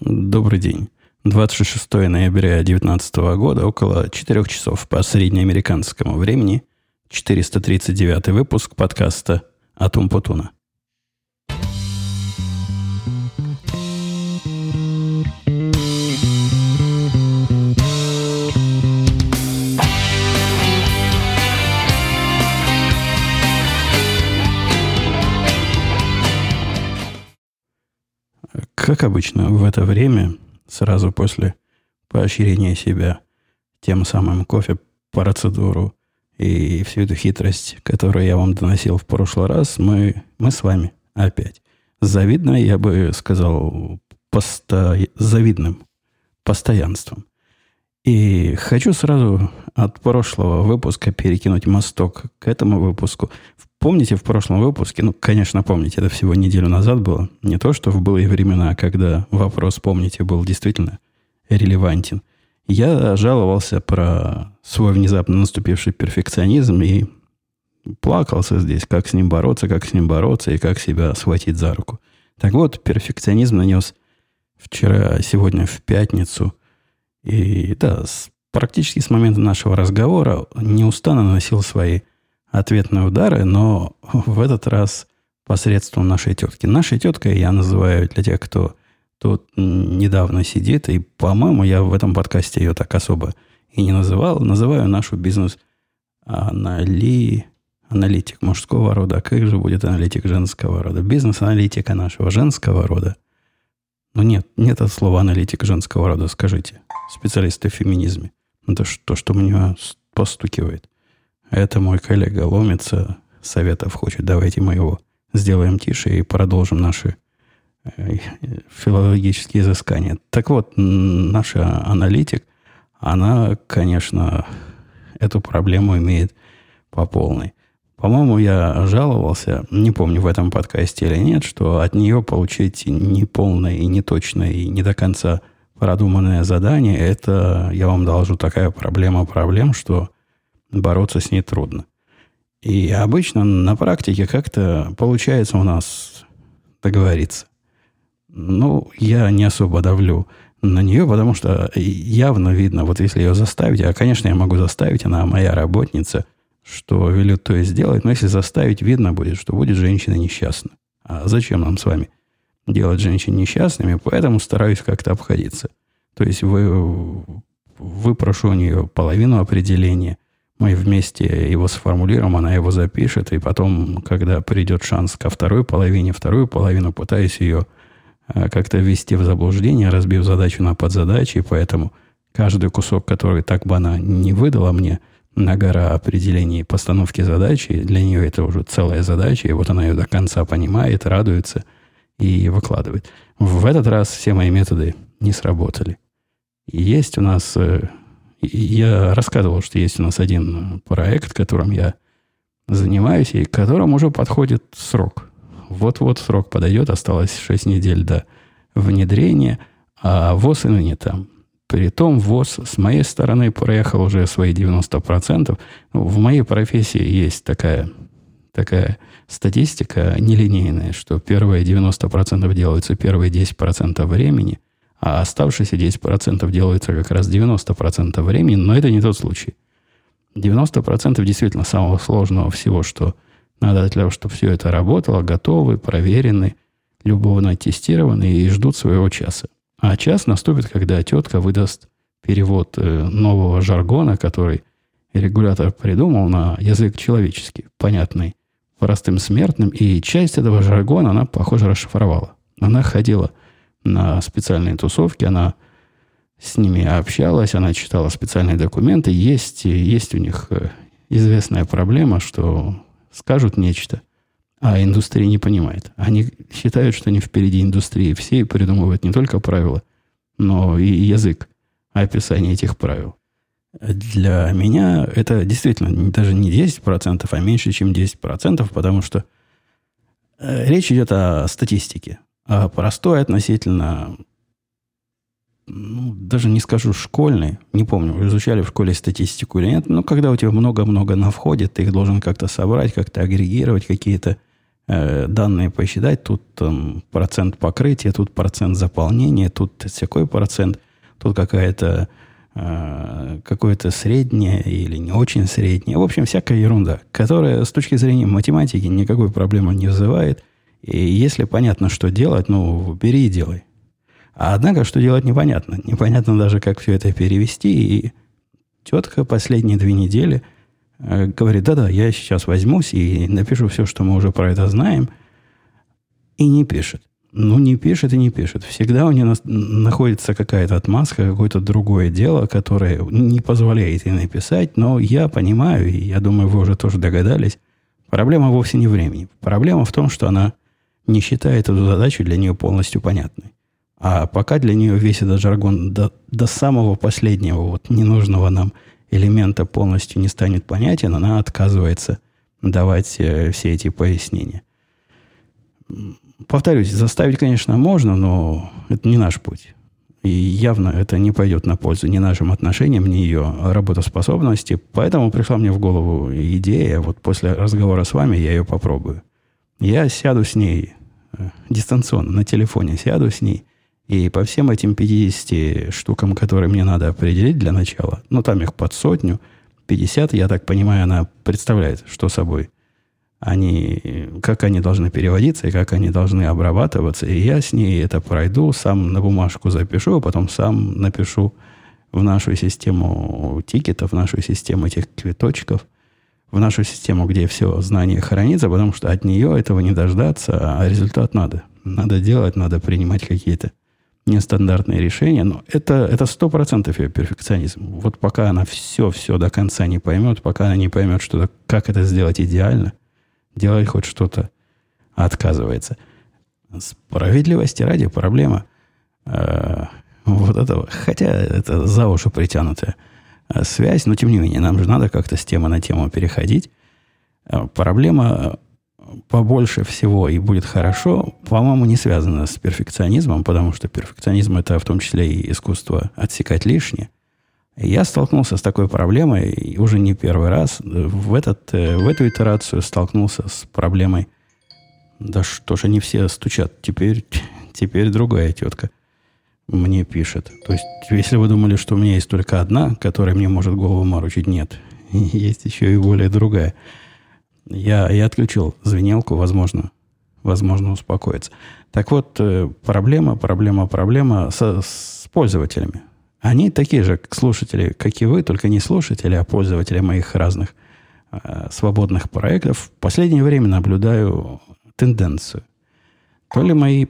Добрый день. 26 ноября 2019 года, около 4 часов по среднеамериканскому времени, 439 выпуск подкаста «Атум Путуна». Как обычно, в это время, сразу после поощрения себя тем самым кофе, процедуру и всю эту хитрость, которую я вам доносил в прошлый раз, мы, мы с вами опять. Завидно, я бы сказал, посто... завидным постоянством. И хочу сразу от прошлого выпуска перекинуть мосток к этому выпуску. Помните в прошлом выпуске, ну, конечно, помните, это всего неделю назад было, не то, что в былые времена, когда вопрос, помните, был действительно релевантен. Я жаловался про свой внезапно наступивший перфекционизм и плакался здесь, как с ним бороться, как с ним бороться и как себя схватить за руку. Так вот, перфекционизм нанес вчера, сегодня в пятницу. И да, с, практически с момента нашего разговора неустанно наносил свои ответные удары, но в этот раз посредством нашей тетки. Нашей теткой я называю для тех, кто тут недавно сидит, и, по-моему, я в этом подкасте ее так особо и не называл. Называю нашу бизнес анали... аналитик мужского рода. А как же будет аналитик женского рода? Бизнес-аналитика нашего женского рода. Ну нет, нет от слова аналитик женского рода, скажите. Специалисты в феминизме. Это то, что мне постукивает. Это мой коллега ломится, советов хочет. Давайте мы его сделаем тише и продолжим наши э, филологические изыскания. Так вот, наша аналитик, она, конечно, эту проблему имеет по полной. По-моему, я жаловался, не помню в этом подкасте или нет, что от нее получить неполное и неточное и не до конца продуманное задание, это, я вам должу, такая проблема проблем, что бороться с ней трудно. И обычно на практике как-то получается у нас договориться. Ну, я не особо давлю на нее, потому что явно видно, вот если ее заставить, а, конечно, я могу заставить, она моя работница, что велю то и сделать, но если заставить, видно будет, что будет женщина несчастна. А зачем нам с вами делать женщин несчастными? Поэтому стараюсь как-то обходиться. То есть вы, выпрошу у нее половину определения – мы вместе его сформулируем, она его запишет, и потом, когда придет шанс ко второй половине, вторую половину пытаюсь ее э, как-то ввести в заблуждение, разбив задачу на подзадачи, и поэтому каждый кусок, который так бы она не выдала мне на гора определений постановки задачи, для нее это уже целая задача, и вот она ее до конца понимает, радуется и выкладывает. В этот раз все мои методы не сработали. Есть у нас э, я рассказывал, что есть у нас один проект, которым я занимаюсь, и которому уже подходит срок. Вот-вот срок подойдет, осталось 6 недель до внедрения, а ВОЗ и ныне там. Притом ВОЗ с моей стороны проехал уже свои 90%. Ну, в моей профессии есть такая, такая статистика нелинейная, что первые 90% делаются первые 10% времени – а оставшиеся 10% делаются как раз 90% времени, но это не тот случай. 90% действительно самого сложного всего, что надо для того, чтобы все это работало, готовы, проверены, любовно тестированы и ждут своего часа. А час наступит, когда тетка выдаст перевод э, нового жаргона, который регулятор придумал на язык человеческий, понятный простым смертным, и часть этого жаргона она, похоже, расшифровала. Она ходила на специальные тусовки, она с ними общалась, она читала специальные документы. Есть, есть у них э, известная проблема, что скажут нечто, а индустрия не понимает. Они считают, что они впереди индустрии. Все придумывают не только правила, но и язык описания этих правил. Для меня это действительно даже не 10%, а меньше, чем 10%, потому что э, речь идет о статистике. А простой относительно, ну, даже не скажу школьный, не помню, изучали в школе статистику или нет, но когда у тебя много-много на входе, ты их должен как-то собрать, как-то агрегировать, какие-то э, данные посчитать, тут там, процент покрытия, тут процент заполнения, тут всякой процент, тут какая-то э, какое-то среднее или не очень среднее. В общем, всякая ерунда, которая с точки зрения математики никакой проблемы не вызывает. И если понятно, что делать, ну, бери и делай. А однако, что делать непонятно. Непонятно даже, как все это перевести. И тетка последние две недели говорит, да-да, я сейчас возьмусь и напишу все, что мы уже про это знаем. И не пишет. Ну, не пишет и не пишет. Всегда у нее находится какая-то отмазка, какое-то другое дело, которое не позволяет ей написать. Но я понимаю, и я думаю, вы уже тоже догадались, проблема вовсе не времени. Проблема в том, что она не считает эту задачу для нее полностью понятной. А пока для нее весь этот жаргон до, до самого последнего вот ненужного нам элемента полностью не станет понятен, она отказывается давать э, все эти пояснения. Повторюсь, заставить, конечно, можно, но это не наш путь. И явно это не пойдет на пользу ни нашим отношениям, ни ее работоспособности. Поэтому пришла мне в голову идея, вот после разговора с вами я ее попробую. Я сяду с ней э, дистанционно, на телефоне сяду с ней и по всем этим 50 штукам, которые мне надо определить для начала, ну, там их под сотню, 50, я так понимаю, она представляет, что собой они, как они должны переводиться и как они должны обрабатываться. И я с ней это пройду, сам на бумажку запишу, а потом сам напишу в нашу систему тикетов, в нашу систему этих квиточков, в нашу систему, где все знание хранится, потому что от нее этого не дождаться, а результат надо. Надо делать, надо принимать какие-то нестандартные решения, но это, это 100% ее перфекционизм. Вот пока она все-все до конца не поймет, пока она не поймет, что, как это сделать идеально, делать хоть что-то отказывается. Справедливости ради проблема э, вот этого, хотя это за уши притянутая э, связь, но тем не менее, нам же надо как-то с темы на тему переходить. Э, проблема побольше всего и будет хорошо, по-моему, не связано с перфекционизмом, потому что перфекционизм это в том числе и искусство отсекать лишнее. Я столкнулся с такой проблемой уже не первый раз. В, этот, э, в эту итерацию столкнулся с проблемой. Да что ж они все стучат? Теперь, теперь другая тетка мне пишет. То есть, если вы думали, что у меня есть только одна, которая мне может голову морочить, нет. Есть еще и более другая. Я, я отключил звенелку, возможно, возможно успокоиться. Так вот, э, проблема, проблема, проблема со, с пользователями. Они такие же слушатели, как и вы, только не слушатели, а пользователи моих разных э, свободных проектов. В последнее время наблюдаю тенденцию. То ли мои...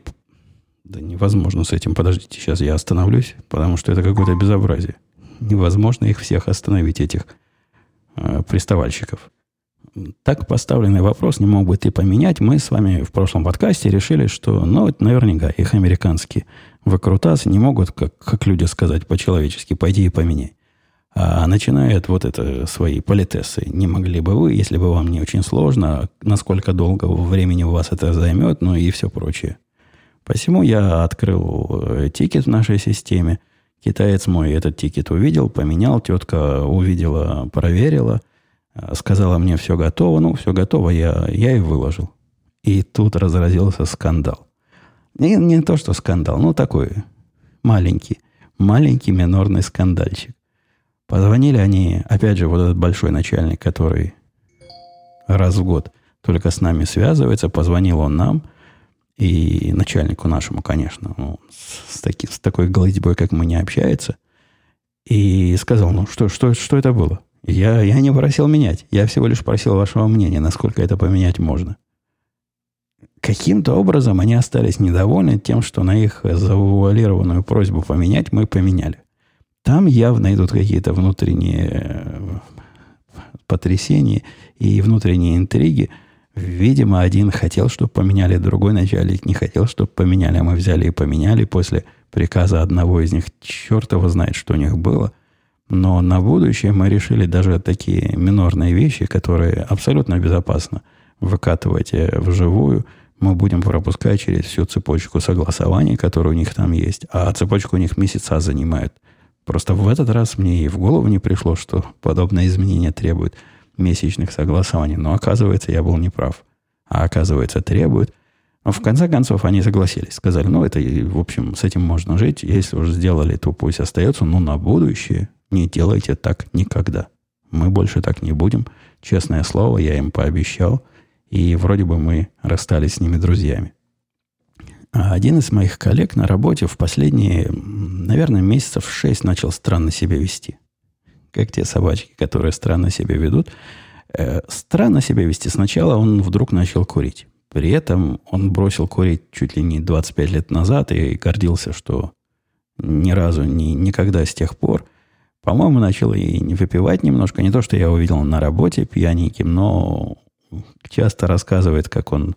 Да невозможно с этим. Подождите, сейчас я остановлюсь, потому что это какое-то безобразие. Невозможно их всех остановить, этих э, приставальщиков так поставленный вопрос не мог бы ты поменять. Мы с вами в прошлом подкасте решили, что, ну, это наверняка их американские выкрутасы не могут, как, как люди сказать по-человечески, пойди и поменяй. А начинают вот это свои политесы. Не могли бы вы, если бы вам не очень сложно, насколько долго времени у вас это займет, ну и все прочее. Посему я открыл э, тикет в нашей системе. Китаец мой этот тикет увидел, поменял, тетка увидела, проверила – сказала мне, все готово. Ну, все готово, я, я и выложил. И тут разразился скандал. И не то, что скандал, ну, такой маленький, маленький минорный скандальчик. Позвонили они, опять же, вот этот большой начальник, который раз в год только с нами связывается, позвонил он нам, и начальнику нашему, конечно, ну, с, таки, с такой голытьбой, как мы, не общается, и сказал, ну, что, что, что это было? Я, я не просил менять. Я всего лишь просил вашего мнения, насколько это поменять можно. Каким-то образом они остались недовольны тем, что на их завуалированную просьбу поменять мы поменяли. Там явно идут какие-то внутренние э, потрясения и внутренние интриги. Видимо, один хотел, чтобы поменяли, другой начальник не хотел, чтобы поменяли, а мы взяли и поменяли после приказа одного из них. Черт его знает, что у них было. Но на будущее мы решили даже такие минорные вещи, которые абсолютно безопасно выкатывать э, вживую, мы будем пропускать через всю цепочку согласований, которые у них там есть. А цепочку у них месяца занимает. Просто в этот раз мне и в голову не пришло, что подобное изменение требует месячных согласований. Но оказывается, я был неправ. а оказывается требует. Но в конце концов они согласились. Сказали, ну, это, в общем, с этим можно жить. Если уже сделали, то пусть остается. Но на будущее не делайте так никогда. Мы больше так не будем. Честное слово, я им пообещал. И вроде бы мы расстались с ними друзьями. А один из моих коллег на работе в последние, наверное, месяцев шесть начал странно себя вести. Как те собачки, которые странно себя ведут. Э, странно себя вести. Сначала он вдруг начал курить. При этом он бросил курить чуть ли не 25 лет назад и гордился, что ни разу, ни, никогда с тех пор. По-моему, начал и не выпивать немножко. Не то, что я увидел на работе пьяненьким, но часто рассказывает, как он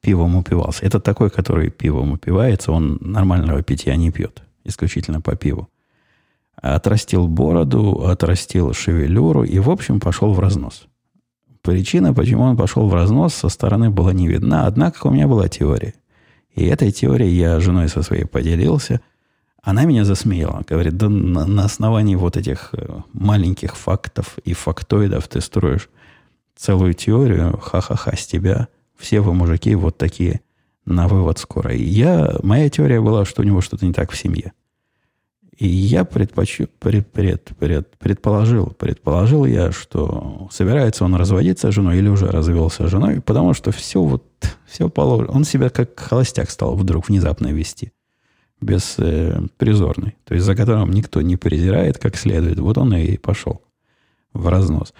пивом упивался. Это такой, который пивом упивается, он нормального питья не пьет, исключительно по пиву. Отрастил бороду, отрастил шевелюру и, в общем, пошел в разнос. Причина, почему он пошел в разнос, со стороны была не видна, однако у меня была теория. И этой теорией я женой со своей поделился. Она меня засмеяла. Говорит, да на, на основании вот этих э, маленьких фактов и фактоидов ты строишь целую теорию, ха-ха-ха, с тебя. Все вы, мужики, вот такие на вывод скоро. И я, моя теория была, что у него что-то не так в семье. И я предпочу, пред, пред, пред, предположил, предположил я, что собирается он разводиться с женой или уже развелся с женой, потому что все вот, все положено. Он себя как холостяк стал вдруг внезапно вести. Без э. То есть за которым никто не презирает как следует. Вот он и пошел в разнос.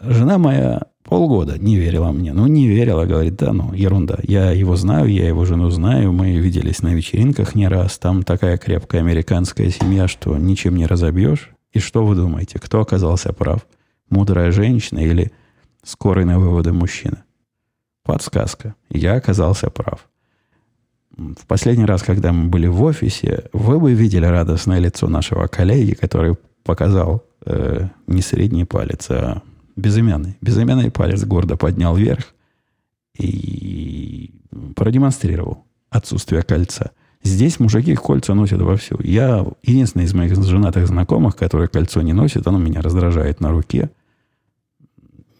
Жена моя полгода не верила мне. Ну, не верила, говорит, да, ну, ерунда. Я его знаю, я его жену знаю, мы виделись на вечеринках не раз. Там такая крепкая американская семья, что ничем не разобьешь. И что вы думаете, кто оказался прав? Мудрая женщина или скорый на выводы мужчина? Подсказка. Я оказался прав. В последний раз, когда мы были в офисе, вы бы видели радостное лицо нашего коллеги, который показал э, не средний палец, а безымянный. Безымянный палец гордо поднял вверх и продемонстрировал отсутствие кольца. Здесь мужики кольца носят вовсю. Я единственный из моих женатых знакомых, который кольцо не носит, оно меня раздражает на руке.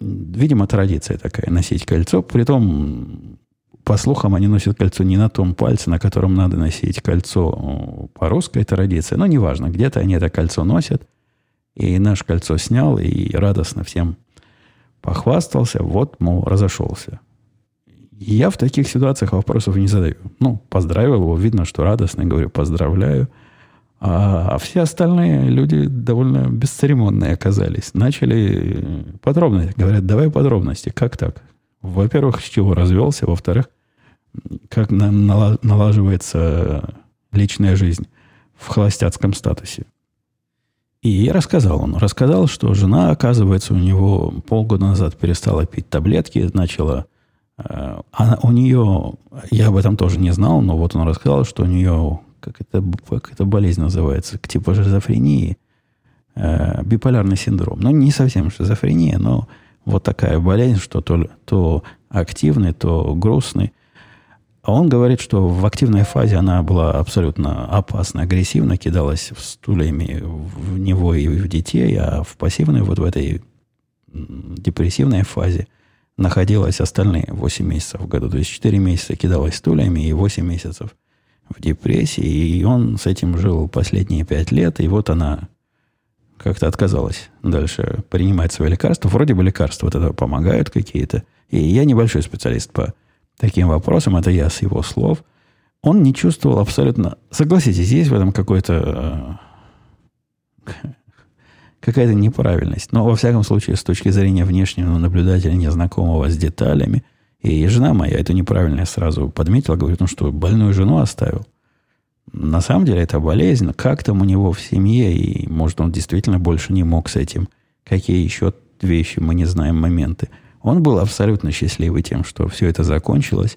Видимо, традиция такая, носить кольцо. Притом, по слухам, они носят кольцо не на том пальце, на котором надо носить кольцо по русской традиции. Но неважно, где-то они это кольцо носят. И наш кольцо снял, и радостно всем Похвастался, вот, мол, разошелся. Я в таких ситуациях вопросов не задаю. Ну, поздравил его, видно, что радостно, говорю, поздравляю. А, а все остальные люди довольно бесцеремонные оказались. Начали подробности. Говорят, давай подробности. Как так? Во-первых, с чего развелся. Во-вторых, как на, налаживается личная жизнь в холостяцком статусе. И рассказал он. Рассказал, что жена, оказывается, у него полгода назад перестала пить таблетки, начала... Э, она, у нее, я об этом тоже не знал, но вот он рассказал, что у нее, как это, как это болезнь называется, к типу шизофрении, э, биполярный синдром. Ну, не совсем шизофрения, но вот такая болезнь, что то, то активный, то грустный. А он говорит, что в активной фазе она была абсолютно опасно, агрессивна, кидалась стульями в него и в детей, а в пассивной, вот в этой депрессивной фазе находилась остальные 8 месяцев в году. То есть 4 месяца кидалась стульями и 8 месяцев в депрессии. И он с этим жил последние 5 лет, и вот она как-то отказалась дальше принимать свои лекарства. Вроде бы лекарства от этого помогают какие-то. И я небольшой специалист по таким вопросом, это я с его слов, он не чувствовал абсолютно... Согласитесь, есть в этом какой-то... Э, какая-то неправильность. Но, во всяком случае, с точки зрения внешнего наблюдателя, незнакомого с деталями, и жена моя эту неправильность сразу подметила, говорит, ну что, больную жену оставил? На самом деле это болезнь, как там у него в семье, и может он действительно больше не мог с этим. Какие еще вещи мы не знаем, моменты – он был абсолютно счастливый тем, что все это закончилось.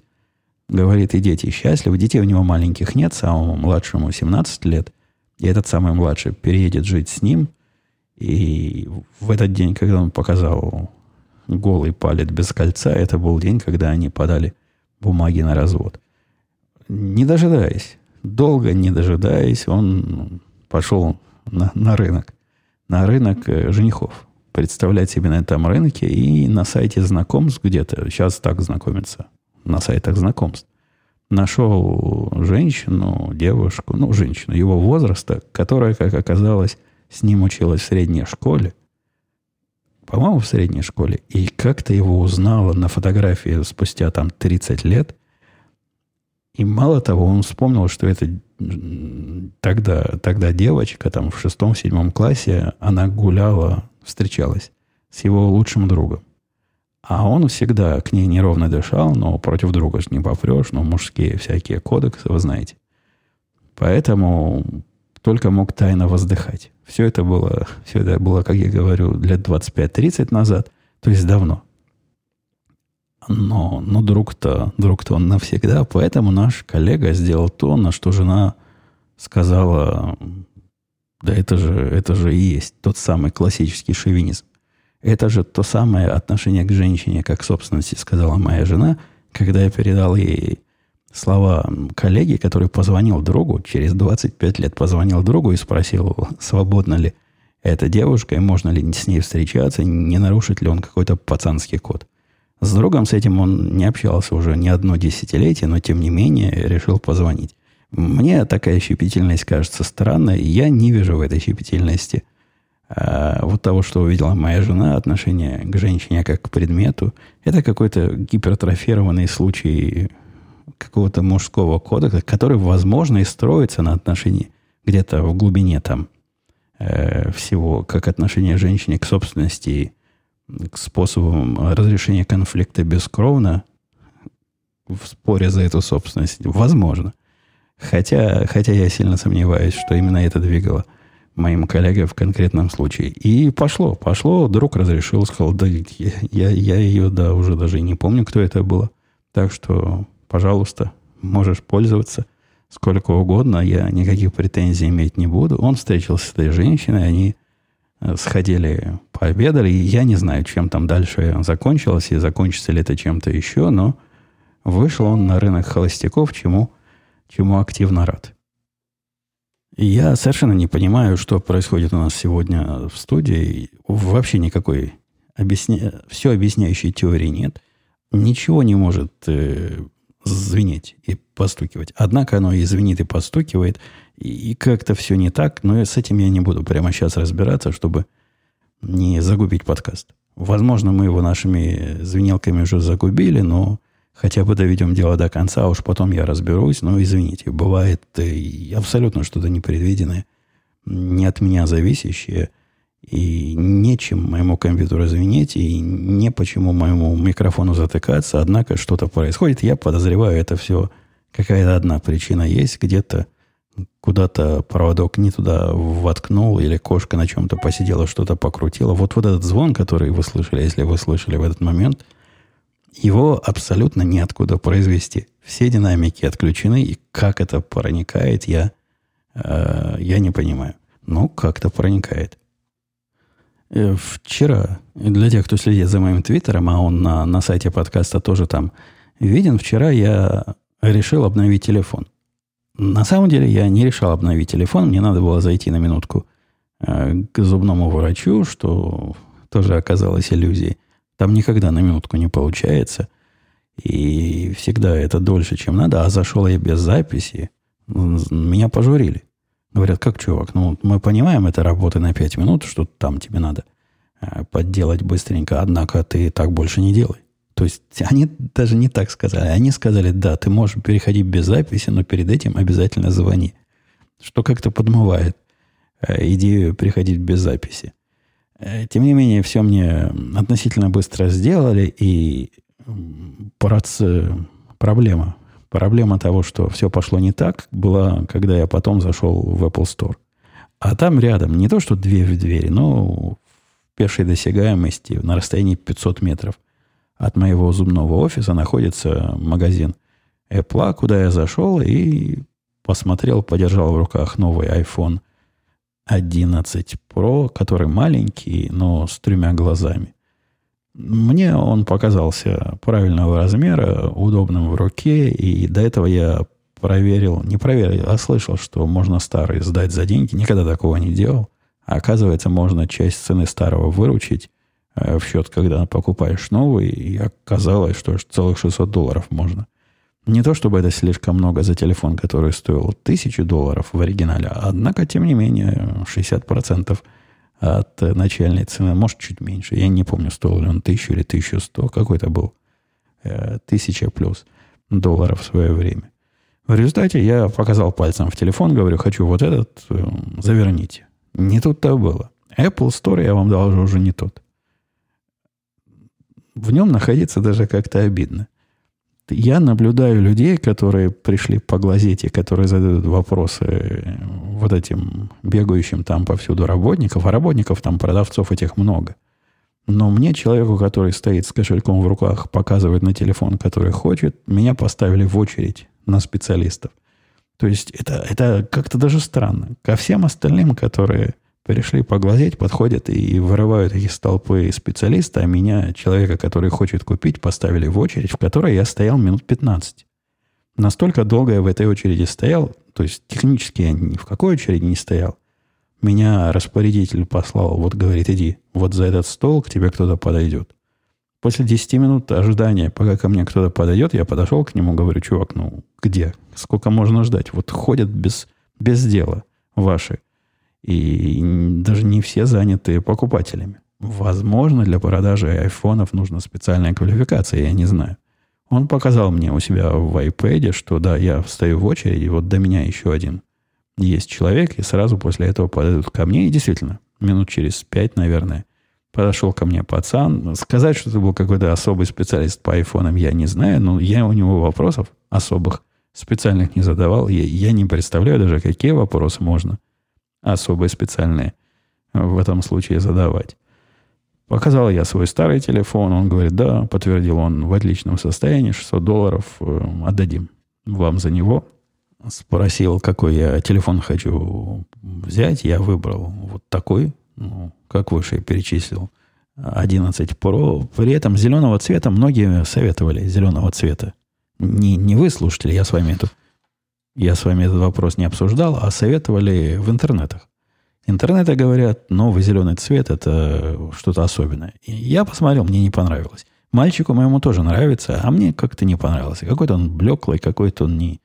Говорит, и дети счастливы. Детей у него маленьких нет, самому младшему 17 лет. И этот самый младший переедет жить с ним. И в этот день, когда он показал голый палец без кольца, это был день, когда они подали бумаги на развод. Не дожидаясь, долго не дожидаясь, он пошел на, на рынок. На рынок э, женихов представлять себе на этом рынке и на сайте знакомств где-то, сейчас так знакомиться, на сайтах знакомств, нашел женщину, девушку, ну, женщину его возраста, которая, как оказалось, с ним училась в средней школе. По-моему, в средней школе. И как-то его узнала на фотографии спустя там 30 лет. И мало того, он вспомнил, что это тогда, тогда девочка там в шестом-седьмом классе, она гуляла, встречалась с его лучшим другом. А он всегда к ней неровно дышал, но против друга же не попрешь, но мужские всякие кодексы, вы знаете. Поэтому только мог тайно воздыхать. Все это было, все это было, как я говорю, лет 25-30 назад, то есть давно. Но, но друг-то, друг-то он навсегда, поэтому наш коллега сделал то, на что жена сказала, да это же, это же и есть тот самый классический шовинизм. Это же то самое отношение к женщине, как собственности, сказала моя жена, когда я передал ей слова коллеги, который позвонил другу, через 25 лет позвонил другу и спросил, свободна ли эта девушка, и можно ли с ней встречаться, не нарушит ли он какой-то пацанский код. С другом с этим он не общался уже не одно десятилетие, но тем не менее решил позвонить. Мне такая щепетильность кажется странной, я не вижу в этой щепетильности – а вот того, что увидела моя жена, отношение к женщине как к предмету, это какой-то гипертрофированный случай какого-то мужского кодекса, который, возможно, и строится на отношении где-то в глубине там э, всего, как отношение женщины к собственности, к способам разрешения конфликта бескровно в споре за эту собственность. Возможно. Хотя, хотя я сильно сомневаюсь, что именно это двигало – моим коллегой в конкретном случае. И пошло, пошло, друг разрешил, сказал, да я, я ее, да, уже даже не помню, кто это было. Так что, пожалуйста, можешь пользоваться сколько угодно, я никаких претензий иметь не буду. Он встретился с этой женщиной, они э, сходили, пообедали, и я не знаю, чем там дальше закончилось, и закончится ли это чем-то еще, но вышел он на рынок холостяков, чему, чему активно рад. Я совершенно не понимаю, что происходит у нас сегодня в студии. Вообще никакой объясня... все объясняющей теории нет. Ничего не может э, звенеть и постукивать. Однако оно и звенит, и постукивает. И, и как-то все не так. Но с этим я не буду прямо сейчас разбираться, чтобы не загубить подкаст. Возможно, мы его нашими звенелками уже загубили, но Хотя бы доведем дело до конца, а уж потом я разберусь. Но извините, бывает э, абсолютно что-то непредвиденное, не от меня зависящее. И нечем моему компьютеру звенеть, и не почему моему микрофону затыкаться. Однако что-то происходит. Я подозреваю, это все какая-то одна причина есть. Где-то куда-то проводок не туда воткнул, или кошка на чем-то посидела, что-то покрутила. Вот вот этот звон, который вы слышали, если вы слышали в этот момент – его абсолютно неоткуда произвести. Все динамики отключены, и как это проникает, я, э, я не понимаю. Ну, как-то проникает. Э, вчера, для тех, кто следит за моим твиттером, а он на, на сайте подкаста тоже там виден, вчера я решил обновить телефон. На самом деле я не решал обновить телефон, мне надо было зайти на минутку э, к зубному врачу, что тоже оказалось иллюзией. Там никогда на минутку не получается. И всегда это дольше, чем надо. А зашел я без записи. Меня пожурили. Говорят, как чувак, ну мы понимаем, это работа на 5 минут, что там тебе надо э, подделать быстренько, однако ты так больше не делай. То есть они даже не так сказали. Они сказали, да, ты можешь переходить без записи, но перед этим обязательно звони. Что как-то подмывает э, идею переходить без записи. Э, тем не менее, все мне относительно быстро сделали, и проблема, проблема того, что все пошло не так, была, когда я потом зашел в Apple Store. А там рядом, не то что дверь в двери, но в пешей досягаемости на расстоянии 500 метров от моего зубного офиса находится магазин Apple, куда я зашел и посмотрел, подержал в руках новый iPhone 11 Pro, который маленький, но с тремя глазами. Мне он показался правильного размера, удобным в руке, и до этого я проверил, не проверил, а слышал, что можно старый сдать за деньги. Никогда такого не делал. А оказывается, можно часть цены старого выручить э, в счет, когда покупаешь новый, и оказалось, что целых 600 долларов можно. Не то, чтобы это слишком много за телефон, который стоил 1000 долларов в оригинале, однако, тем не менее, 60% от начальной цены, может, чуть меньше. Я не помню, стоил ли он 1000 или 1100, какой-то был. 1000 э, плюс долларов в свое время. В результате я показал пальцем в телефон, говорю, хочу вот этот, э, заверните. Не тут-то было. Apple Store, я вам должен уже не тот. В нем находиться даже как-то обидно. Я наблюдаю людей, которые пришли поглазеть и которые задают вопросы вот этим бегающим там повсюду работников, а работников там, продавцов этих много. Но мне, человеку, который стоит с кошельком в руках, показывает на телефон, который хочет, меня поставили в очередь на специалистов. То есть это, это как-то даже странно. Ко всем остальным, которые пришли поглазеть, подходят и вырывают из толпы специалиста, а меня, человека, который хочет купить, поставили в очередь, в которой я стоял минут 15. Настолько долго я в этой очереди стоял, то есть технически я ни в какой очереди не стоял. Меня распорядитель послал, вот говорит, иди, вот за этот стол к тебе кто-то подойдет. После 10 минут ожидания, пока ко мне кто-то подойдет, я подошел к нему, говорю, чувак, ну где? Сколько можно ждать? Вот ходят без, без дела ваши. И даже не все заняты покупателями. Возможно, для продажи айфонов нужна специальная квалификация, я не знаю. Он показал мне у себя в iPad, что да, я стою в очереди, вот до меня еще один есть человек, и сразу после этого подойдут ко мне. И действительно, минут через пять, наверное, подошел ко мне пацан. Сказать, что это был какой-то особый специалист по айфонам, я не знаю, но я у него вопросов особых специальных не задавал. Я, я не представляю даже, какие вопросы можно особые специальные в этом случае задавать. Показал я свой старый телефон. Он говорит, да, подтвердил он, в отличном состоянии, 600 долларов э, отдадим вам за него. Спросил, какой я телефон хочу взять. Я выбрал вот такой, ну, как выше перечислил, 11 Pro. При этом зеленого цвета многие советовали зеленого цвета. Не, не вы слушатели, я с вами эту я с вами этот вопрос не обсуждал, а советовали в интернетах. Интернеты говорят, новый зеленый цвет – это что-то особенное. И я посмотрел, мне не понравилось. Мальчику моему тоже нравится, а мне как-то не понравился. Какой-то он блеклый, какой-то он не...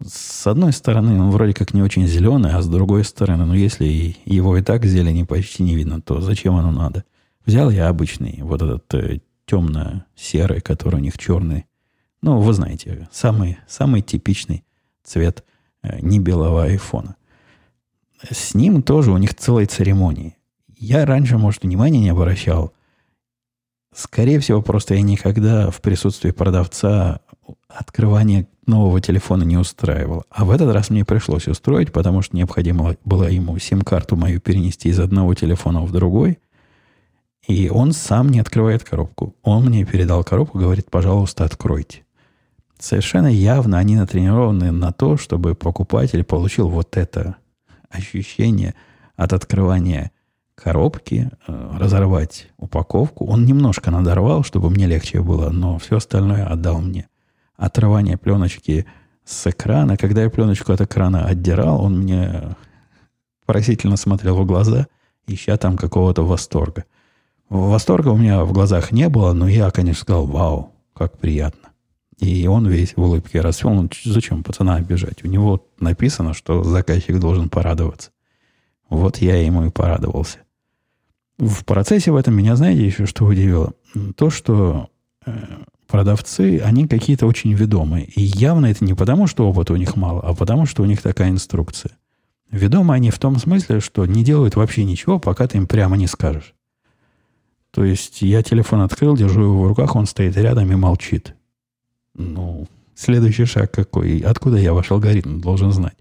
С одной стороны, он вроде как не очень зеленый, а с другой стороны, ну, если его и так зелени почти не видно, то зачем оно надо? Взял я обычный, вот этот э, темно-серый, который у них черный. Ну, вы знаете, самый, самый типичный цвет э, не белого айфона. С ним тоже у них целые церемонии. Я раньше, может, внимания не обращал. Скорее всего, просто я никогда в присутствии продавца открывание нового телефона не устраивал. А в этот раз мне пришлось устроить, потому что необходимо было ему сим-карту мою перенести из одного телефона в другой. И он сам не открывает коробку. Он мне передал коробку, говорит, пожалуйста, откройте. Совершенно явно они натренированы на то, чтобы покупатель получил вот это ощущение от открывания коробки, э, разорвать упаковку. Он немножко надорвал, чтобы мне легче было, но все остальное отдал мне. Отрывание пленочки с экрана. Когда я пленочку от экрана отдирал, он мне просительно смотрел в глаза, ища там какого-то восторга. Восторга у меня в глазах не было, но я, конечно, сказал, вау, как приятно. И он весь в улыбке расцвел. Ну, зачем пацана обижать? У него написано, что заказчик должен порадоваться. Вот я ему и порадовался. В процессе в этом меня, знаете, еще что удивило? То, что э, продавцы, они какие-то очень ведомые. И явно это не потому, что опыта у них мало, а потому, что у них такая инструкция. Ведомы они в том смысле, что не делают вообще ничего, пока ты им прямо не скажешь. То есть я телефон открыл, держу его в руках, он стоит рядом и молчит. Ну, следующий шаг какой? Откуда я ваш алгоритм должен знать?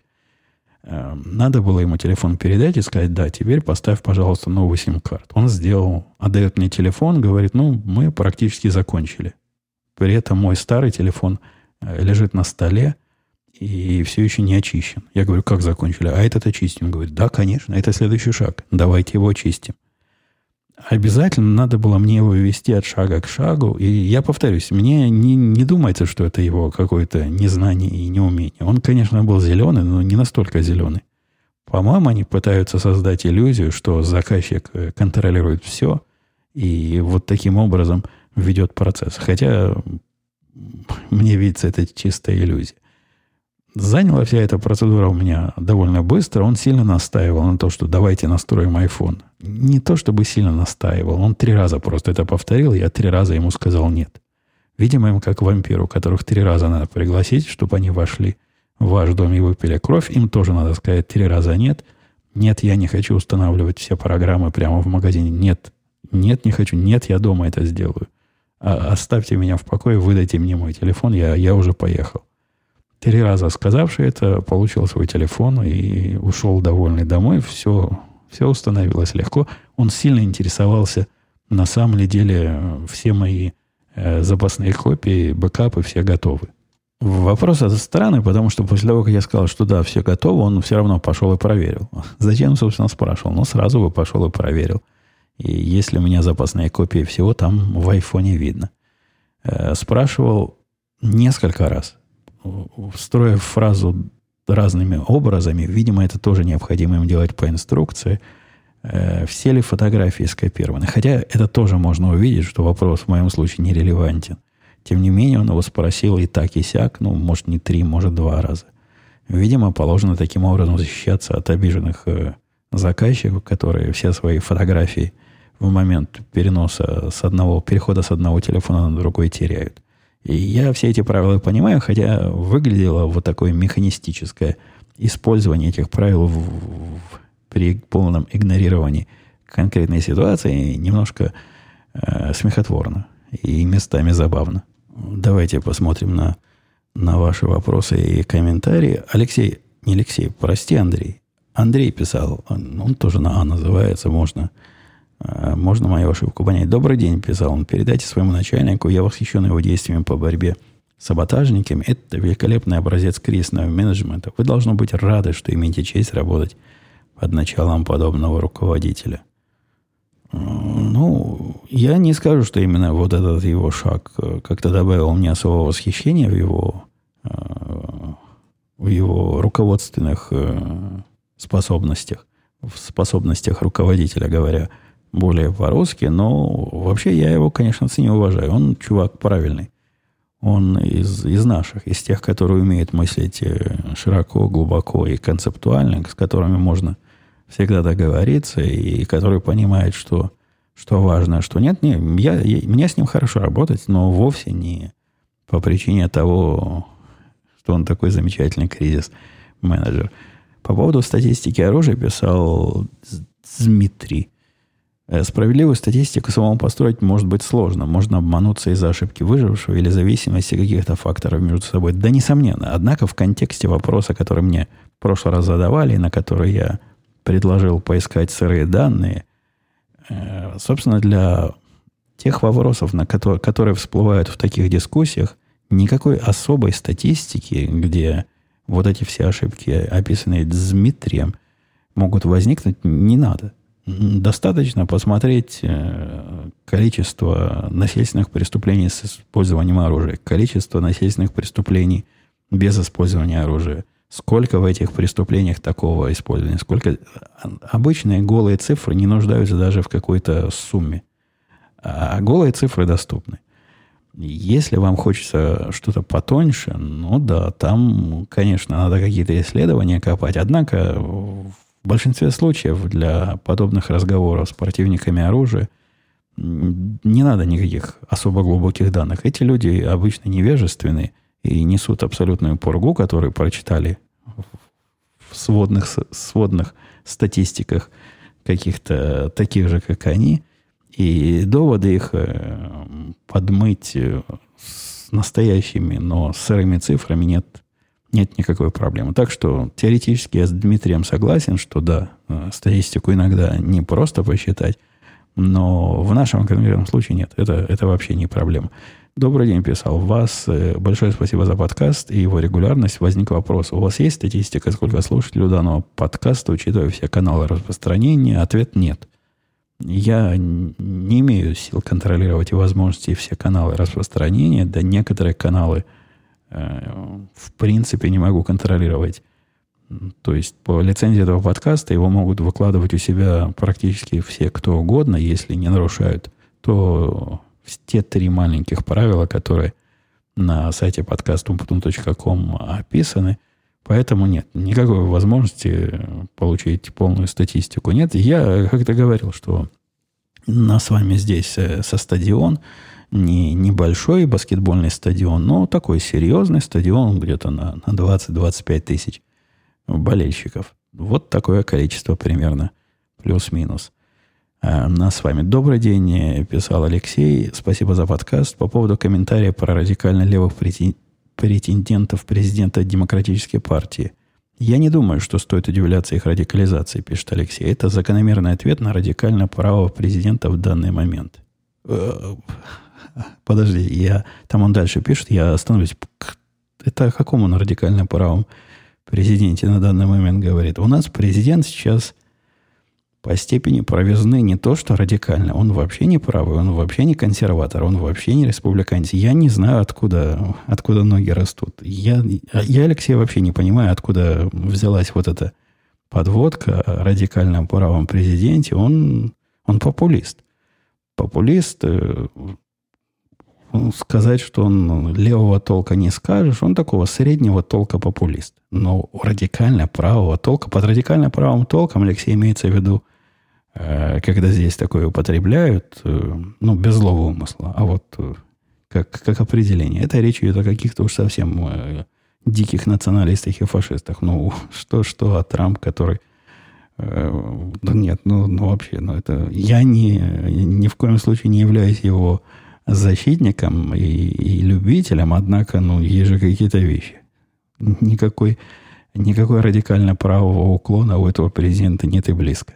Эм, надо было ему телефон передать и сказать, да, теперь поставь, пожалуйста, новый сим-карт. Он сделал, отдает мне телефон, говорит, ну, мы практически закончили. При этом мой старый телефон э, лежит на столе и все еще не очищен. Я говорю, как закончили? А этот очистим. Говорит, да, конечно, это следующий шаг. Давайте его очистим обязательно надо было мне его вести от шага к шагу. И я повторюсь, мне не, не думается, что это его какое-то незнание и неумение. Он, конечно, был зеленый, но не настолько зеленый. По-моему, они пытаются создать иллюзию, что заказчик э, контролирует все и вот таким образом ведет процесс. Хотя мне видится это чистая иллюзия. Заняла вся эта процедура у меня довольно быстро. Он сильно настаивал на то, что давайте настроим iPhone. Не то, чтобы сильно настаивал. Он три раза просто это повторил. Я три раза ему сказал нет. Видимо, им как вампиру, которых три раза надо пригласить, чтобы они вошли в ваш дом и выпили кровь. Им тоже надо сказать три раза нет. Нет, я не хочу устанавливать все программы прямо в магазине. Нет, нет, не хочу. Нет, я дома это сделаю. А, оставьте меня в покое, выдайте мне мой телефон, я, я уже поехал. Три раза сказавший это, получил свой телефон и ушел довольный домой. Все, все установилось легко. Он сильно интересовался, на самом ли деле, все мои э, запасные копии, бэкапы все готовы. Вопрос это странный, потому что после того, как я сказал, что да, все готово, он все равно пошел и проверил. Зачем, собственно, спрашивал? Ну, сразу бы пошел и проверил. И если у меня запасные копии всего, там в айфоне видно. Э, спрашивал несколько раз строя фразу разными образами, видимо, это тоже необходимо им делать по инструкции, э, все ли фотографии скопированы. Хотя это тоже можно увидеть, что вопрос в моем случае нерелевантен. Тем не менее, он его спросил и так, и сяк, ну, может, не три, может, два раза. Видимо, положено таким образом защищаться от обиженных э, заказчиков, которые все свои фотографии в момент переноса с одного, перехода с одного телефона на другой теряют. И я все эти правила понимаю, хотя выглядело вот такое механистическое использование этих правил в, в, при полном игнорировании конкретной ситуации немножко э, смехотворно и местами забавно. Давайте посмотрим на, на ваши вопросы и комментарии. Алексей, не Алексей, прости, Андрей. Андрей писал, он, он тоже на А называется, можно можно мою ошибку понять. Добрый день, писал он. Передайте своему начальнику. Я восхищен его действиями по борьбе с саботажниками. Это великолепный образец кризисного менеджмента. Вы должны быть рады, что имеете честь работать под началом подобного руководителя. Э, ну, я не скажу, что именно вот этот его шаг э, как-то добавил мне особого восхищения в его, в его руководственных способностях, в способностях руководителя, говоря – более по-русски, но вообще я его, конечно, ценю уважаю. Он чувак правильный. Он из, из наших, из тех, которые умеют мыслить э, широко, глубоко и концептуально, с которыми можно всегда договориться, и который понимает, что, что важно, а что нет. Не, я, я, мне с ним хорошо работать, но вовсе не по причине того, что он такой замечательный кризис-менеджер. По поводу статистики оружия писал Дмитрий. Э, справедливую статистику самому построить может быть сложно. Можно обмануться из-за ошибки выжившего или зависимости каких-то факторов между собой. Да, несомненно. Однако в контексте вопроса, который мне в прошлый раз задавали, на который я предложил поискать сырые данные, э, собственно, для тех вопросов, на которые, которые всплывают в таких дискуссиях, никакой особой статистики, где вот эти все ошибки, описанные Дмитрием, могут возникнуть, не надо. Достаточно посмотреть э, количество насильственных преступлений с использованием оружия, количество насильственных преступлений без использования оружия. Сколько в этих преступлениях такого использования? Сколько обычные голые цифры не нуждаются даже в какой-то сумме. А голые цифры доступны. Если вам хочется что-то потоньше, ну да, там, конечно, надо какие-то исследования копать. Однако в большинстве случаев для подобных разговоров с противниками оружия не надо никаких особо глубоких данных. Эти люди обычно невежественные и несут абсолютную пургу, которую прочитали в сводных, сводных статистиках каких-то таких же, как они. И доводы их э, подмыть э, с настоящими, но сырыми цифрами нет нет никакой проблемы. Так что теоретически я с Дмитрием согласен, что да, э, статистику иногда не просто посчитать, но в нашем конкретном случае нет. Это, это вообще не проблема. Добрый день, писал. Вас э, большое спасибо за подкаст и его регулярность. Возник вопрос. У вас есть статистика, сколько слушателей у данного подкаста, учитывая все каналы распространения? Ответ нет. Я не имею сил контролировать и возможности все каналы распространения. Да некоторые каналы – в принципе не могу контролировать То есть по лицензии этого подкаста его могут выкладывать у себя практически все, кто угодно, если не нарушают, то те три маленьких правила, которые на сайте подкастумпутун.ком описаны. Поэтому нет, никакой возможности получить полную статистику нет. Я как-то говорил, что на с вами здесь э, со стадион, не небольшой баскетбольный стадион, но такой серьезный стадион где-то на, на 20-25 тысяч болельщиков. Вот такое количество примерно, плюс-минус. А нас с вами добрый день, писал Алексей. Спасибо за подкаст. По поводу комментария про радикально левых претендентов президента Демократической партии. Я не думаю, что стоит удивляться их радикализации, пишет Алексей. Это закономерный ответ на радикально правого президента в данный момент. Подожди, я, там он дальше пишет, я остановлюсь. Это о каком он радикально правом президенте на данный момент говорит. У нас президент сейчас по степени провизны не то, что радикально. Он вообще не правый, он вообще не консерватор, он вообще не республиканец. Я не знаю, откуда, откуда ноги растут. Я, я, Алексей, вообще не понимаю, откуда взялась вот эта подводка о радикальном правом президенте. Он, он популист. Популист, э, сказать, что он левого толка не скажешь, он такого среднего толка популист. Но радикально правого толка, под радикально правым толком, Алексей, имеется в виду, э, когда здесь такое употребляют, э, ну, без злого умысла, а вот э, как, как определение. Это речь идет о каких-то уж совсем диких националистах и фашистах. Ну, что-что, а Трамп, который... Да нет, ну, ну вообще, ну это... Я не, ни в коем случае не являюсь его защитником и, и любителем, однако, ну, есть же какие-то вещи. Никакой, никакой радикально правого уклона у этого президента нет и близко.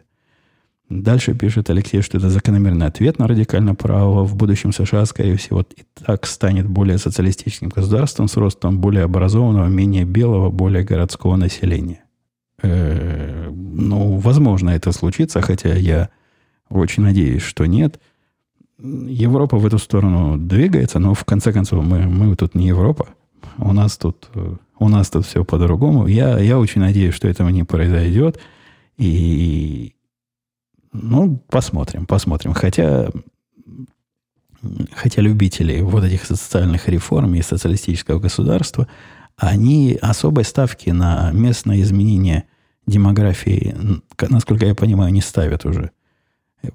Дальше пишет Алексей, что это закономерный ответ на радикально правого. В будущем США, скорее всего, и так станет более социалистическим государством с ростом более образованного, менее белого, более городского населения. Э, ну, возможно, это случится, хотя я очень надеюсь, что нет – Европа в эту сторону двигается, но в конце концов мы, мы тут не Европа. У нас тут, у нас тут все по-другому. Я, я очень надеюсь, что этого не произойдет. И, ну, посмотрим, посмотрим. Хотя, хотя любители вот этих социальных реформ и социалистического государства, они особой ставки на местное изменение демографии, насколько я понимаю, не ставят уже.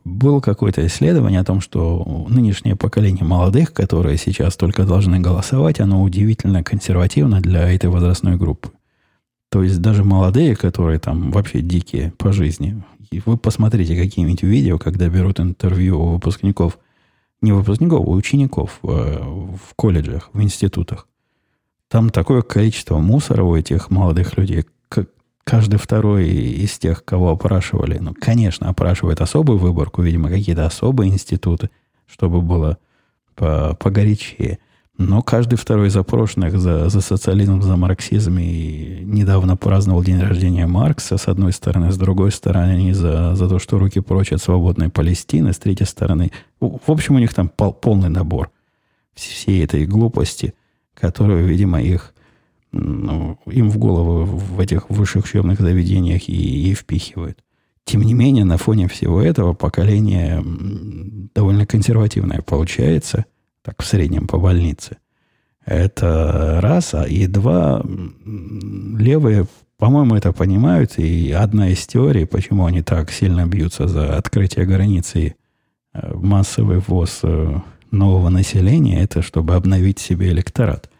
Было какое-то исследование о том, что нынешнее поколение молодых, которые сейчас только должны голосовать, оно удивительно консервативно для этой возрастной группы. То есть даже молодые, которые там вообще дикие по жизни, вы посмотрите какие-нибудь видео, когда берут интервью у выпускников, не выпускников, а учеников в, в колледжах, в институтах. Там такое количество мусора у этих молодых людей, каждый второй из тех, кого опрашивали, ну, конечно, опрашивает особую выборку, видимо, какие-то особые институты, чтобы было по погорячее. Но каждый второй из опрошенных за, за социализм, за марксизм и недавно праздновал день рождения Маркса, с одной стороны, с другой стороны, они за, за то, что руки прочь от свободной Палестины, с третьей стороны. В общем, у них там пол, полный набор всей этой глупости, которую, видимо, их ну, им в голову в этих высших учебных заведениях и, и впихивают. Тем не менее, на фоне всего этого поколение довольно консервативное получается, так в среднем по больнице. Это раз, а и два, левые, по-моему, это понимают, и одна из теорий, почему они так сильно бьются за открытие границы э, массовый ввоз э, нового населения, это чтобы обновить себе электорат.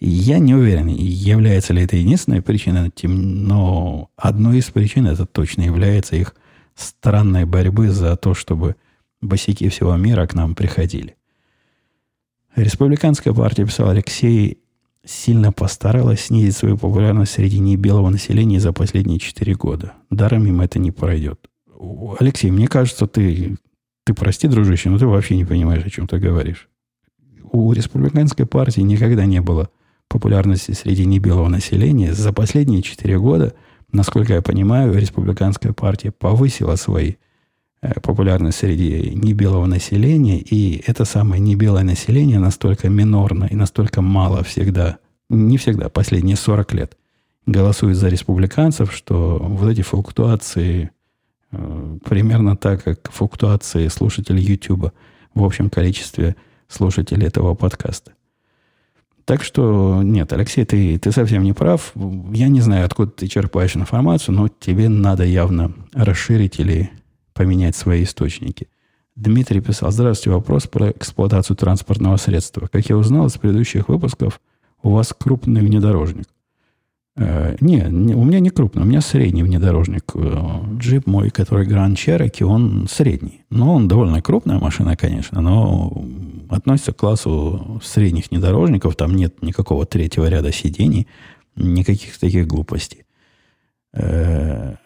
Я не уверен, является ли это единственной причиной, но одной из причин это точно является их странной борьбы за то, чтобы босики всего мира к нам приходили. Республиканская партия, писал Алексей, сильно постаралась снизить свою популярность среди небелого населения за последние четыре года. Даром им это не пройдет. Алексей, мне кажется, ты, ты прости, дружище, но ты вообще не понимаешь, о чем ты говоришь. У республиканской партии никогда не было популярности среди небелого населения, за последние четыре года, насколько я понимаю, республиканская партия повысила свои э, популярность среди небелого населения, и это самое небелое население настолько минорно и настолько мало всегда, не всегда, последние 40 лет, голосует за республиканцев, что вот эти флуктуации э, примерно так, как флуктуации слушателей YouTube в общем количестве слушателей этого подкаста. Так что, нет, Алексей, ты, ты совсем не прав. Я не знаю, откуда ты черпаешь информацию, но тебе надо явно расширить или поменять свои источники. Дмитрий писал, здравствуйте, вопрос про эксплуатацию транспортного средства. Как я узнал из предыдущих выпусков, у вас крупный внедорожник. Э, не, не, у меня не крупный, у меня средний внедорожник. Э, джип мой, который Grand Cherokee, он средний. Но он довольно крупная машина, конечно, но относится к классу средних внедорожников. Там нет никакого третьего ряда сидений, никаких таких глупостей. Э,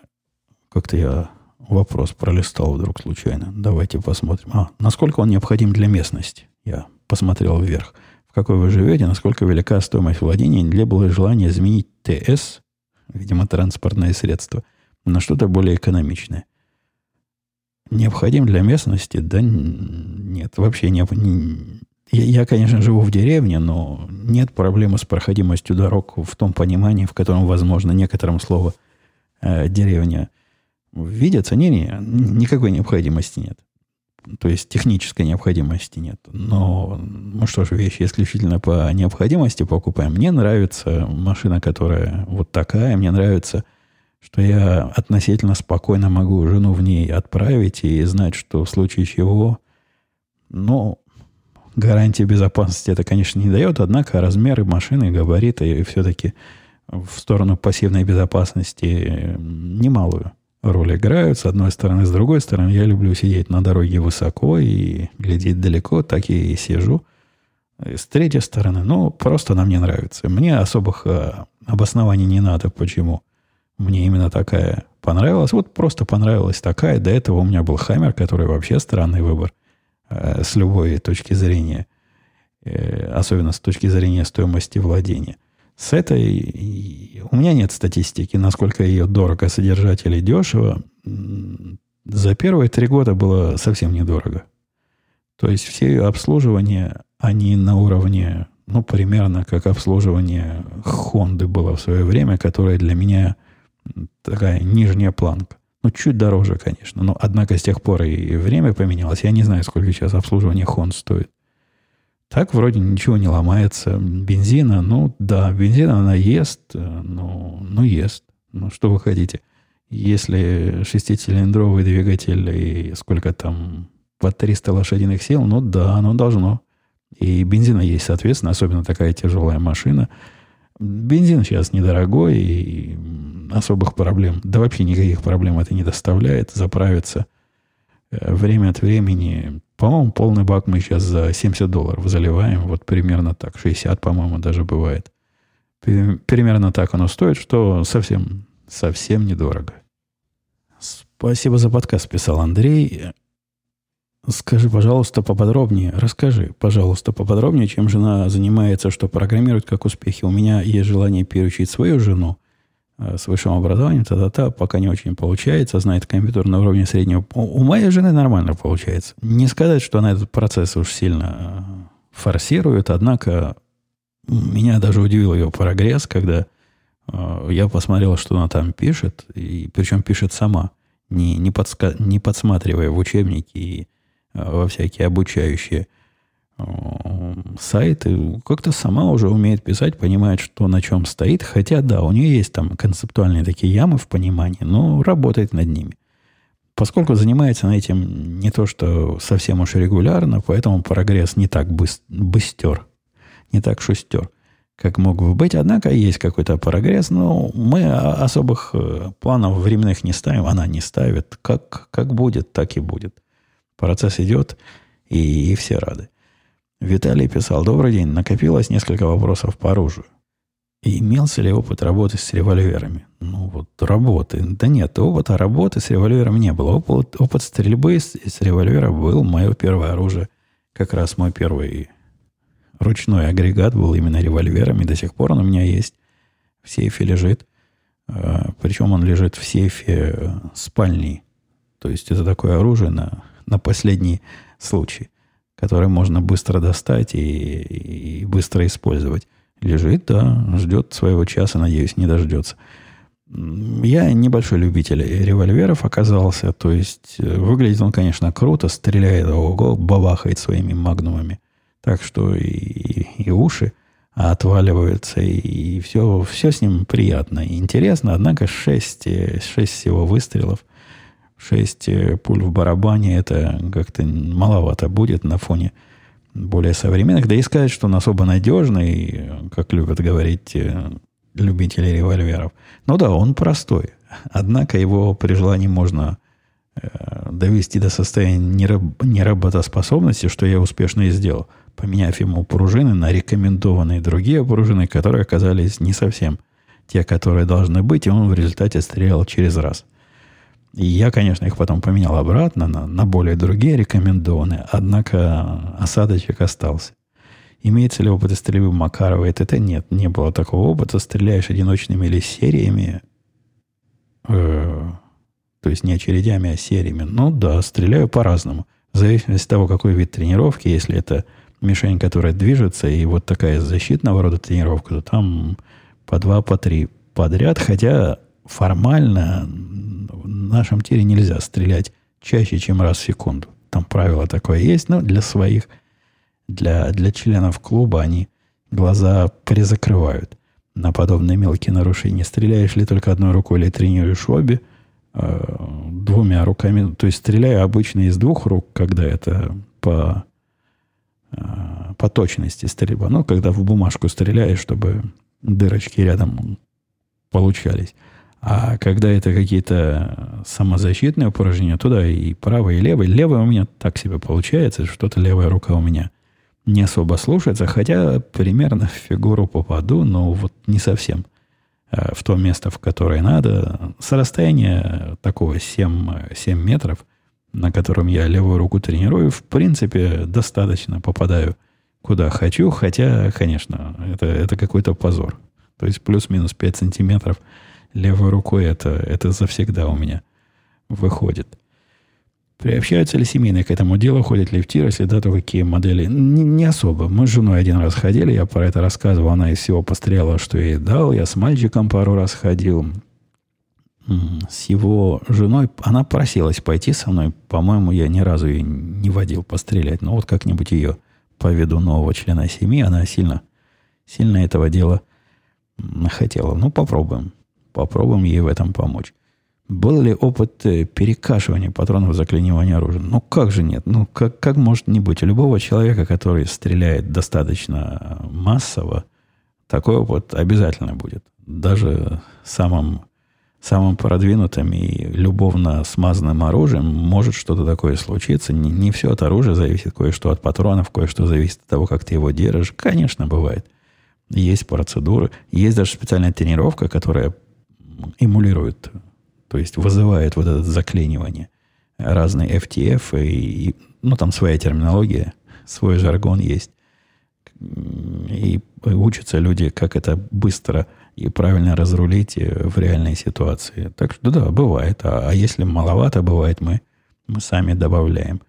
как-то я вопрос пролистал вдруг случайно. Давайте посмотрим. А, насколько он необходим для местности? Я посмотрел вверх какой вы живете, насколько велика стоимость владения, не было желания изменить ТС, видимо, транспортное средство, на что-то более экономичное. Необходим для местности? Да нет, вообще не, не я, я, конечно, живу в деревне, но нет проблемы с проходимостью дорог в том понимании, в котором, возможно, некоторым слово э, деревня видится. Не-не, никакой необходимости нет. То есть технической необходимости нет. Но мы что же, вещи исключительно по необходимости покупаем. Мне нравится машина, которая вот такая. Мне нравится, что я относительно спокойно могу жену в ней отправить и знать, что в случае чего, ну, гарантии безопасности это, конечно, не дает, однако размеры машины, габариты все-таки в сторону пассивной безопасности немалую роль играют. С одной стороны, с другой стороны, я люблю сидеть на дороге высоко и глядеть далеко, так и сижу. И с третьей стороны, ну, просто она мне нравится. Мне особых э, обоснований не надо, почему мне именно такая понравилась. Вот просто понравилась такая. До этого у меня был Хаммер, который вообще странный выбор э, с любой точки зрения. Э, особенно с точки зрения стоимости владения. С этой у меня нет статистики, насколько ее дорого содержать или дешево. За первые три года было совсем недорого. То есть все ее обслуживания, они на уровне, ну, примерно как обслуживание Хонды было в свое время, которое для меня такая нижняя планка. Ну, чуть дороже, конечно. Но, однако, с тех пор и время поменялось. Я не знаю, сколько сейчас обслуживание Хонд стоит. Так вроде ничего не ломается. Бензина, ну да, бензина она ест, ну, ну ест. Ну что вы хотите? Если шестицилиндровый двигатель и сколько там, по 300 лошадиных сил, ну да, оно должно. И бензина есть, соответственно, особенно такая тяжелая машина. Бензин сейчас недорогой, и особых проблем, да вообще никаких проблем это не доставляет. Заправиться э, время от времени по-моему, полный бак мы сейчас за 70 долларов заливаем. Вот примерно так. 60, по-моему, даже бывает. Примерно так оно стоит, что совсем, совсем недорого. Спасибо за подкаст, писал Андрей. Скажи, пожалуйста, поподробнее, расскажи, пожалуйста, поподробнее, чем жена занимается, что программирует, как успехи. У меня есть желание переучить свою жену, с высшим образованием, та-та-та, пока не очень получается, знает компьютер на уровне среднего. У, моей жены нормально получается. Не сказать, что она этот процесс уж сильно э, форсирует, однако меня даже удивил ее прогресс, когда э, я посмотрел, что она там пишет, и причем пишет сама, не, не, подска- не подсматривая в учебники и э, во всякие обучающие сайт и как-то сама уже умеет писать, понимает, что на чем стоит. Хотя, да, у нее есть там концептуальные такие ямы в понимании, но работает над ними. Поскольку занимается на этим не то, что совсем уж регулярно, поэтому прогресс не так быстер, не так шустер, как мог бы быть. Однако есть какой-то прогресс, но мы особых э, планов временных не ставим, она не ставит. Как, как будет, так и будет. Процесс идет, и, и все рады. Виталий писал, добрый день, накопилось несколько вопросов по оружию. И имелся ли опыт работы с револьверами? Ну вот работы. Да нет, опыта работы с револьвером не было. Опыт, опыт стрельбы с, с револьвера был мое первое оружие. Как раз мой первый ручной агрегат был именно револьвером. И до сих пор он у меня есть. В сейфе лежит. А, причем он лежит в сейфе спальни. То есть это такое оружие на, на последний случай который можно быстро достать и, и быстро использовать. Лежит, да, ждет своего часа, надеюсь, не дождется. Я небольшой любитель револьверов оказался. То есть, э, выглядит он, конечно, круто, стреляет, ого, бабахает своими магнумами. Так что и, и уши отваливаются, и, и все, все с ним приятно и интересно. Однако 6, 6 всего выстрелов, 6 э, пуль в барабане, это как-то маловато будет на фоне более современных. Да и сказать, что он особо надежный, как любят говорить э, любители револьверов. Ну да, он простой. Однако его при желании можно э, довести до состояния нераб- неработоспособности, что я успешно и сделал, поменяв ему пружины на рекомендованные другие пружины, которые оказались не совсем те, которые должны быть, и он в результате стрелял через раз. И я, конечно, их потом поменял обратно на, на более другие рекомендованные, однако осадочек остался. Имеется ли опыт стрельбы Макарова? Это нет, не было такого опыта. Стреляешь одиночными или сериями, э, то есть не очередями, а сериями. Ну да, стреляю по-разному. В зависимости от того, какой вид тренировки, если это мишень, которая движется, и вот такая защитного рода тренировка, то там по два, по три подряд, хотя формально в нашем тире нельзя стрелять чаще, чем раз в секунду. Там правило такое есть, но для своих – для, для членов клуба они глаза призакрывают на подобные мелкие нарушения. Стреляешь ли только одной рукой или тренируешь обе, э, двумя руками. То есть стреляю обычно из двух рук, когда это по, э, по точности стрельба. Ну, когда в бумажку стреляешь, чтобы дырочки рядом получались. А когда это какие-то самозащитные упражнения, туда и правый, и левый. Левый у меня так себе получается, что-то левая рука у меня не особо слушается, хотя примерно в фигуру попаду, но вот не совсем э, в то место, в которое надо. С расстояния такого 7, 7 метров, на котором я левую руку тренирую, в принципе, достаточно попадаю куда хочу, хотя, конечно, это, это какой-то позор. То есть плюс-минус 5 сантиметров левой рукой это, это завсегда у меня выходит. Приобщаются ли семейные к этому делу, ходят ли в тир, если да, то какие модели? Не, не особо. Мы с женой один раз ходили, я про это рассказывал, она из всего постреляла, что я ей дал. Я с мальчиком пару раз ходил. С его женой, она просилась пойти со мной. По-моему, я ни разу ее не водил пострелять. Но вот как-нибудь ее поведу нового члена семьи, она сильно, сильно этого дела хотела. Ну, попробуем. Попробуем ей в этом помочь. Был ли опыт э, перекашивания патронов заклинивания оружия? Ну, как же нет? Ну, как, как может не быть? У любого человека, который стреляет достаточно массово, такой опыт обязательно будет. Даже самым, самым продвинутым и любовно смазанным оружием может что-то такое случиться. Не, не все от оружия зависит, кое-что от патронов, кое-что зависит от того, как ты его держишь. Конечно, бывает. Есть процедуры, есть даже специальная тренировка, которая эмулирует то есть вызывает вот это заклинивание. Разные FTF, и, и, ну, там своя терминология, свой жаргон есть. И учатся люди, как это быстро и правильно разрулить в реальной ситуации. Так что да, бывает. А, а если маловато бывает, мы, мы сами добавляем.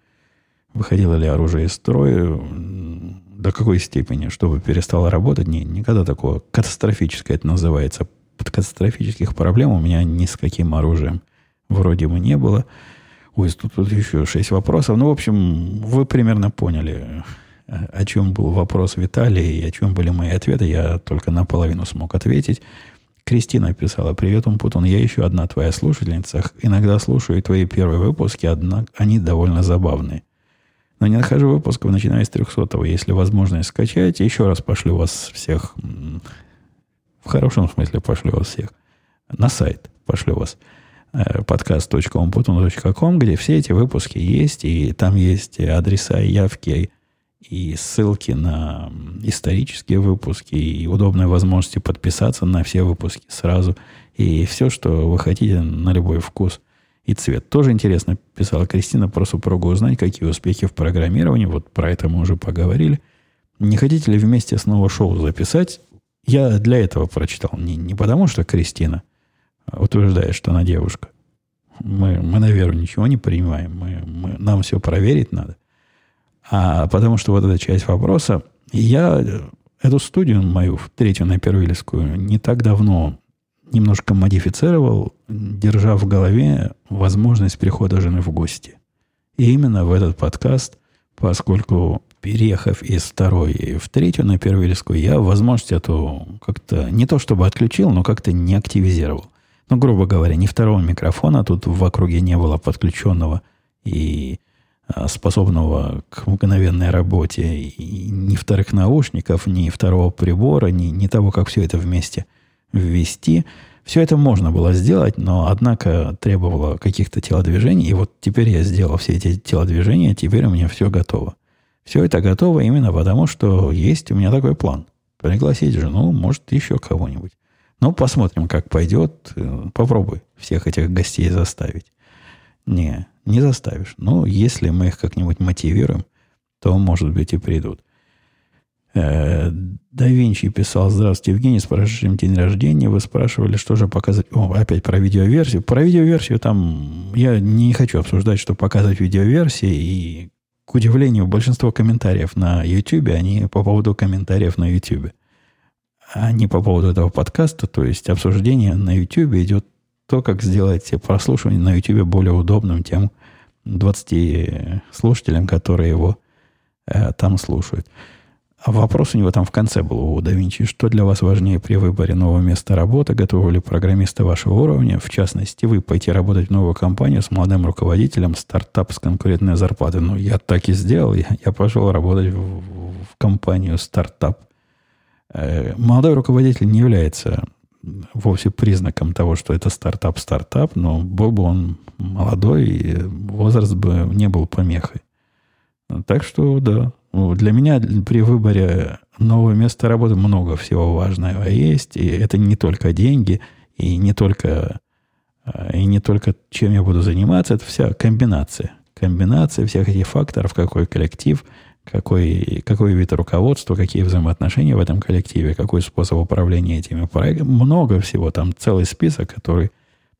Выходило ли оружие из строя? До какой степени? Чтобы перестало работать? Не, никогда такого. Катастрофическое это называется катастрофических проблем у меня ни с каким оружием вроде бы не было. Ой, тут, тут еще шесть вопросов. Ну, в общем, вы примерно поняли, о чем был вопрос Виталия и о чем были мои ответы. Я только наполовину смог ответить. Кристина писала, привет, Умпутун, я еще одна твоя слушательница. Иногда слушаю твои первые выпуски, однако они довольно забавные. Но не нахожу выпусков, начиная с 300 Если возможность скачать, еще раз пошлю вас всех в хорошем смысле пошлю вас всех. На сайт пошлю вас э, подкаст.умпутун.ком, где все эти выпуски есть, и там есть адреса, явки и ссылки на исторические выпуски, и удобные возможности подписаться на все выпуски сразу, и все, что вы хотите на любой вкус и цвет. Тоже интересно, писала Кристина про супругу узнать, какие успехи в программировании, вот про это мы уже поговорили. Не хотите ли вместе снова шоу записать? Я для этого прочитал. Не, не потому, что Кристина утверждает, что она девушка. Мы, мы на веру ничего не принимаем. Мы, мы, нам все проверить надо. А потому что вот эта часть вопроса, я эту студию мою, третью на Первильскую, не так давно немножко модифицировал, держа в голове возможность прихода жены в гости. И именно в этот подкаст, поскольку переехав из второй в третью на Первильскую, я возможность эту как-то не то чтобы отключил, но как-то не активизировал. Ну, грубо говоря, ни второго микрофона тут в округе не было подключенного и а, способного к мгновенной работе, и ни вторых наушников, ни второго прибора, ни, ни того, как все это вместе ввести. Все это можно было сделать, но, однако, требовало каких-то телодвижений. И вот теперь я сделал все эти телодвижения, теперь у меня все готово. Все это готово именно потому, что есть у меня такой план. Пригласить жену, может, еще кого-нибудь. Ну, посмотрим, как пойдет. Попробуй всех этих гостей заставить. Не, не заставишь. Ну, если мы их как-нибудь мотивируем, то, может быть, и придут. Э, да Винчи писал, здравствуйте, Евгений, с прошедшим день рождения. Вы спрашивали, что же показать. О, опять про видеоверсию. Про видеоверсию там я не хочу обсуждать, что показывать видеоверсии. И, к удивлению, большинство комментариев на YouTube, они по поводу комментариев на YouTube а не по поводу этого подкаста. То есть обсуждение на YouTube идет то, как сделать прослушивание на YouTube более удобным тем 20 слушателям, которые его э, там слушают. А вопрос у него там в конце был у да Винчи. Что для вас важнее при выборе нового места работы? Готовы ли программисты вашего уровня? В частности, вы пойти работать в новую компанию с молодым руководителем, стартап с конкурентной зарплатой. Ну, я так и сделал. Я, я пошел работать в, в компанию стартап Э, молодой руководитель не является вовсе признаком того, что это стартап-стартап, но был бы он молодой, и возраст бы не был помехой. Так что, да, для меня при выборе нового места работы много всего важного есть. И это не только деньги, и не только, э, и не только чем я буду заниматься, это вся комбинация. Комбинация всех этих факторов, какой коллектив – какой, какой вид руководства, какие взаимоотношения в этом коллективе, какой способ управления этими проектами. Много всего, там целый список, который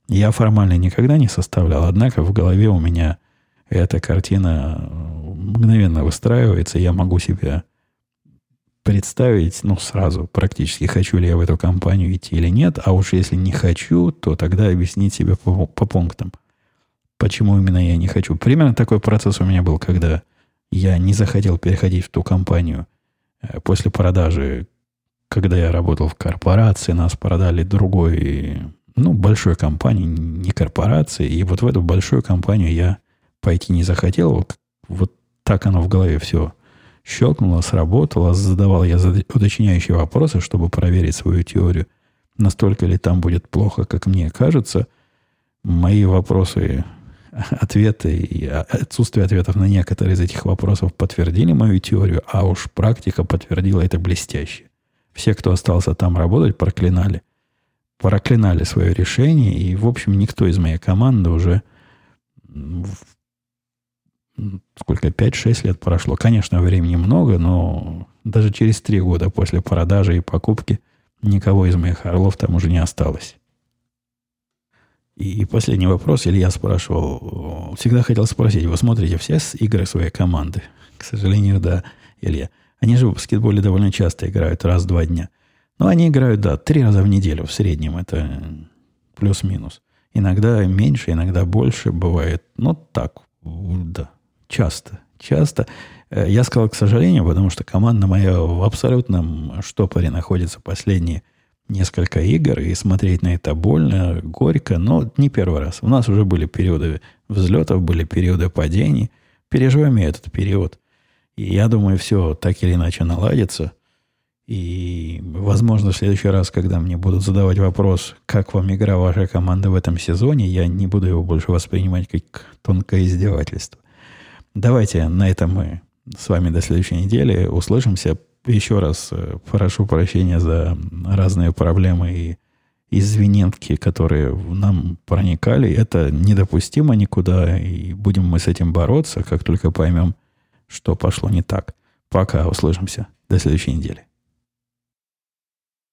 я формально никогда не составлял, однако в голове у меня эта картина мгновенно выстраивается, я могу себе представить, ну, сразу практически, хочу ли я в эту компанию идти или нет, а уж если не хочу, то тогда объяснить себе по, по пунктам, почему именно я не хочу. Примерно такой процесс у меня был, когда я не захотел переходить в ту компанию э, после продажи, когда я работал в корпорации, нас продали другой, ну, большой компании, не корпорации. И вот в эту большую компанию я пойти не захотел. Вот, вот так оно в голове все щелкнуло, сработало. Задавал я уточняющие вопросы, чтобы проверить свою теорию. Настолько ли там будет плохо, как мне кажется. Мои вопросы ответы и отсутствие ответов на некоторые из этих вопросов подтвердили мою теорию, а уж практика подтвердила это блестяще. Все, кто остался там работать, проклинали. Проклинали свое решение, и, в общем, никто из моей команды уже сколько, 5-6 лет прошло. Конечно, времени много, но даже через 3 года после продажи и покупки никого из моих орлов там уже не осталось. И последний вопрос. Илья спрашивал, всегда хотел спросить, вы смотрите все игры своей команды? К сожалению, да, Илья. Они же в баскетболе довольно часто играют, раз-два дня. Но они играют, да, три раза в неделю в среднем. Это плюс-минус. Иногда меньше, иногда больше бывает. Но так, да, часто. Часто. Э, я сказал, к сожалению, потому что команда моя в абсолютном штопоре находится последние несколько игр, и смотреть на это больно, горько, но не первый раз. У нас уже были периоды взлетов, были периоды падений. Переживем этот период. И я думаю, все так или иначе наладится. И, возможно, в следующий раз, когда мне будут задавать вопрос, как вам игра вашей команды в этом сезоне, я не буду его больше воспринимать как тонкое издевательство. Давайте на этом мы с вами до следующей недели услышимся еще раз э, прошу прощения за разные проблемы и извиненки, которые нам проникали. Это недопустимо никуда, и будем мы с этим бороться, как только поймем, что пошло не так. Пока, услышимся. До следующей недели.